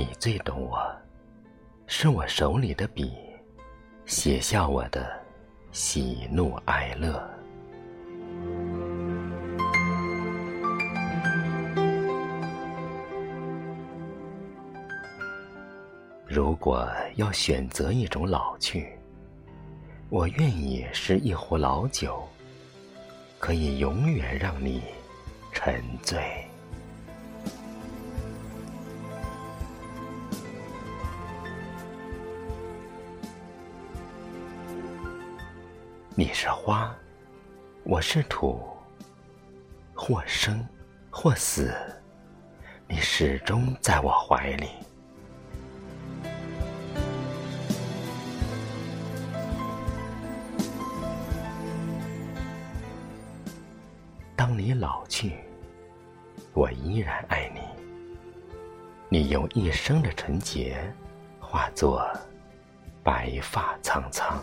你最懂我，是我手里的笔，写下我的喜怒哀乐。如果要选择一种老去，我愿意是一壶老酒，可以永远让你沉醉。你是花，我是土，或生或死，你始终在我怀里。当你老去，我依然爱你。你用一生的纯洁，化作白发苍苍。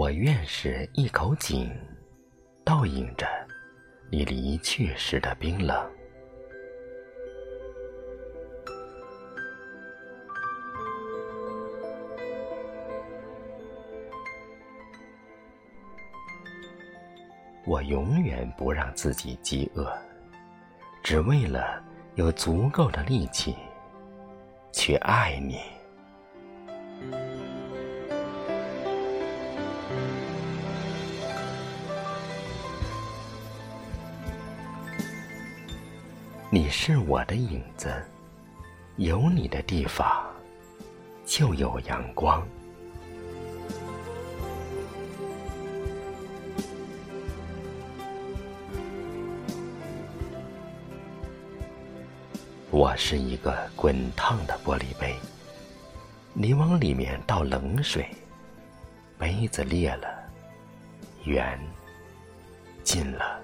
我愿是一口井，倒映着你离去时的冰冷。我永远不让自己饥饿，只为了有足够的力气去爱你。你是我的影子，有你的地方就有阳光。我是一个滚烫的玻璃杯，你往里面倒冷水，杯子裂了，缘尽了。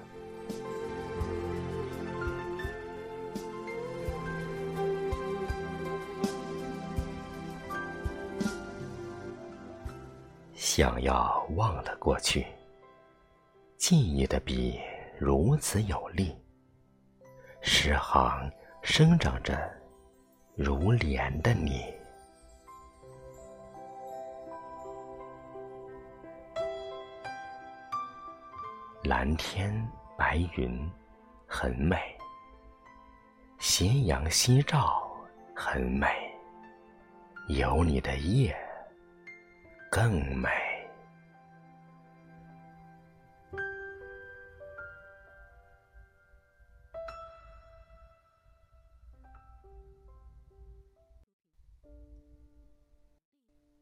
想要忘了过去，记忆的笔如此有力，诗行。生长着如莲的你，蓝天白云很美，斜阳西照很美，有你的夜更美。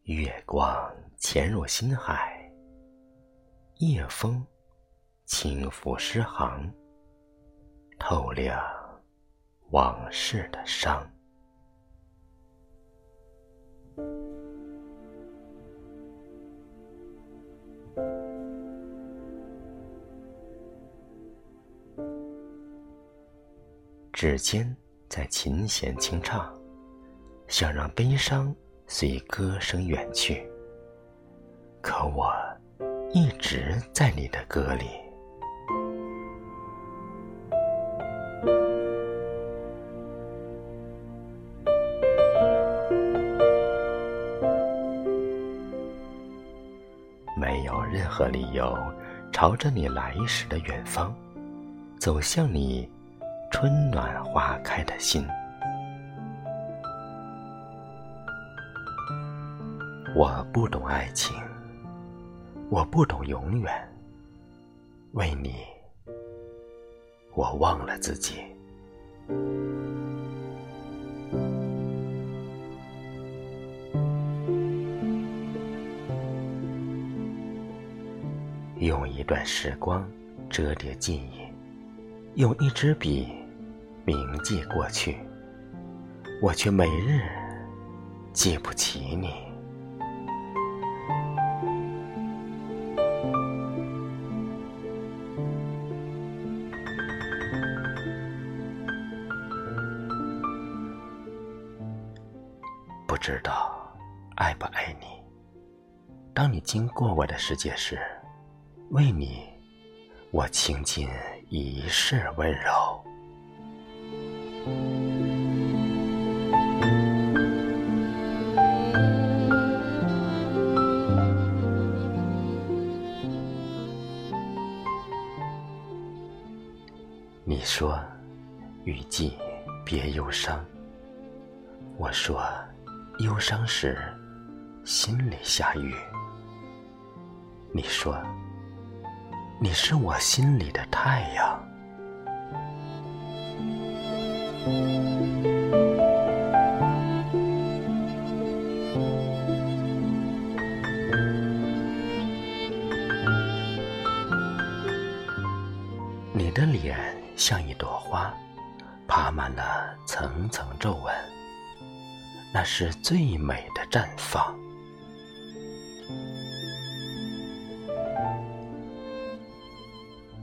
月光潜入心海，夜风轻拂诗行，透亮往事的伤。指尖在琴弦轻唱，想让悲伤。随歌声远去，可我一直在你的歌里。没有任何理由，朝着你来时的远方，走向你春暖花开的心。我不懂爱情，我不懂永远。为你，我忘了自己。用一段时光折叠记忆，用一支笔铭记过去，我却每日记不起你。知道爱不爱你。当你经过我的世界时，为你我倾尽一世温柔。你说，雨季别忧伤。我说，忧伤时心里下雨。你说，你是我心里的太阳。你的脸像一朵花，爬满了层层皱纹，那是最美的绽放。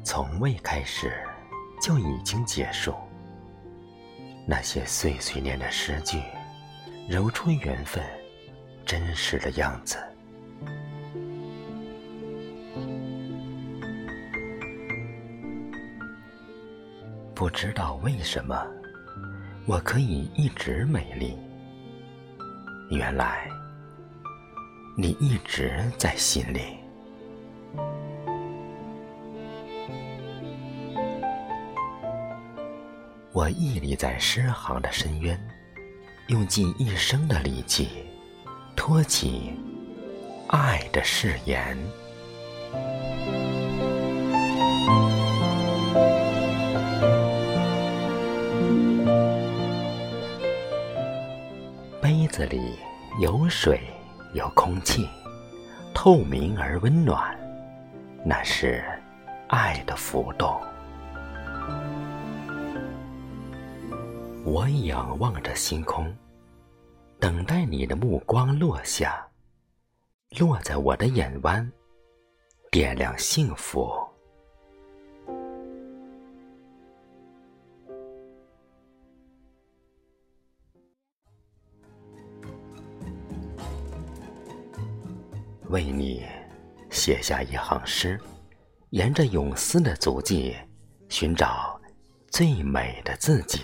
从未开始，就已经结束。那些碎碎念的诗句，揉出缘分真实的样子。不知道为什么，我可以一直美丽。原来，你一直在心里。我屹立在诗行的深渊，用尽一生的力气，托起爱的誓言。子里有水，有空气，透明而温暖，那是爱的浮动。我仰望着星空，等待你的目光落下，落在我的眼弯，点亮幸福。为你写下一行诗，沿着永思的足迹，寻找最美的自己。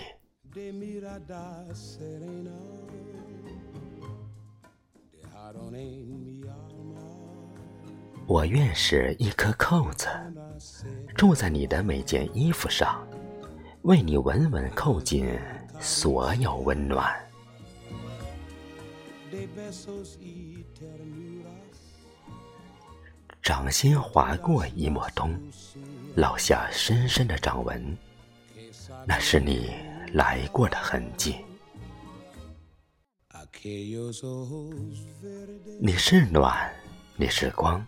我愿是一颗扣子，住在你的每件衣服上，为你稳稳扣紧所有温暖。掌心划过一抹冬，烙下深深的掌纹，那是你来过的痕迹。你是暖，你是光，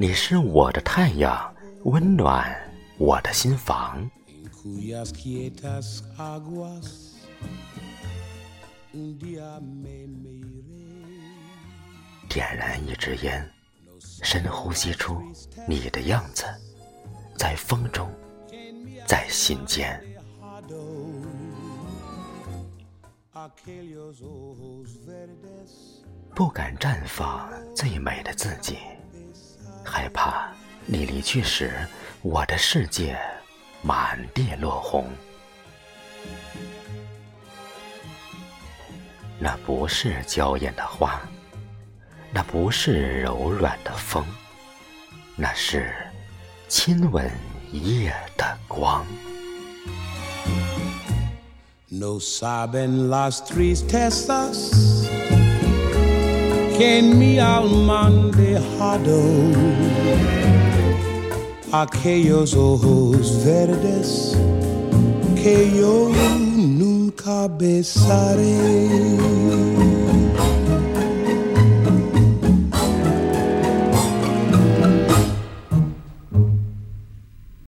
你是我的太阳，温暖我的心房。点燃一支烟。深呼吸出你的样子，在风中，在心间。不敢绽放最美的自己，害怕你离去时，我的世界满地落红。那不是娇艳的花。那不是柔软的风，那是亲吻夜的光。No saben las tristezas que mi alma han dejado aquellos ojos verdes que yo nunca besaré.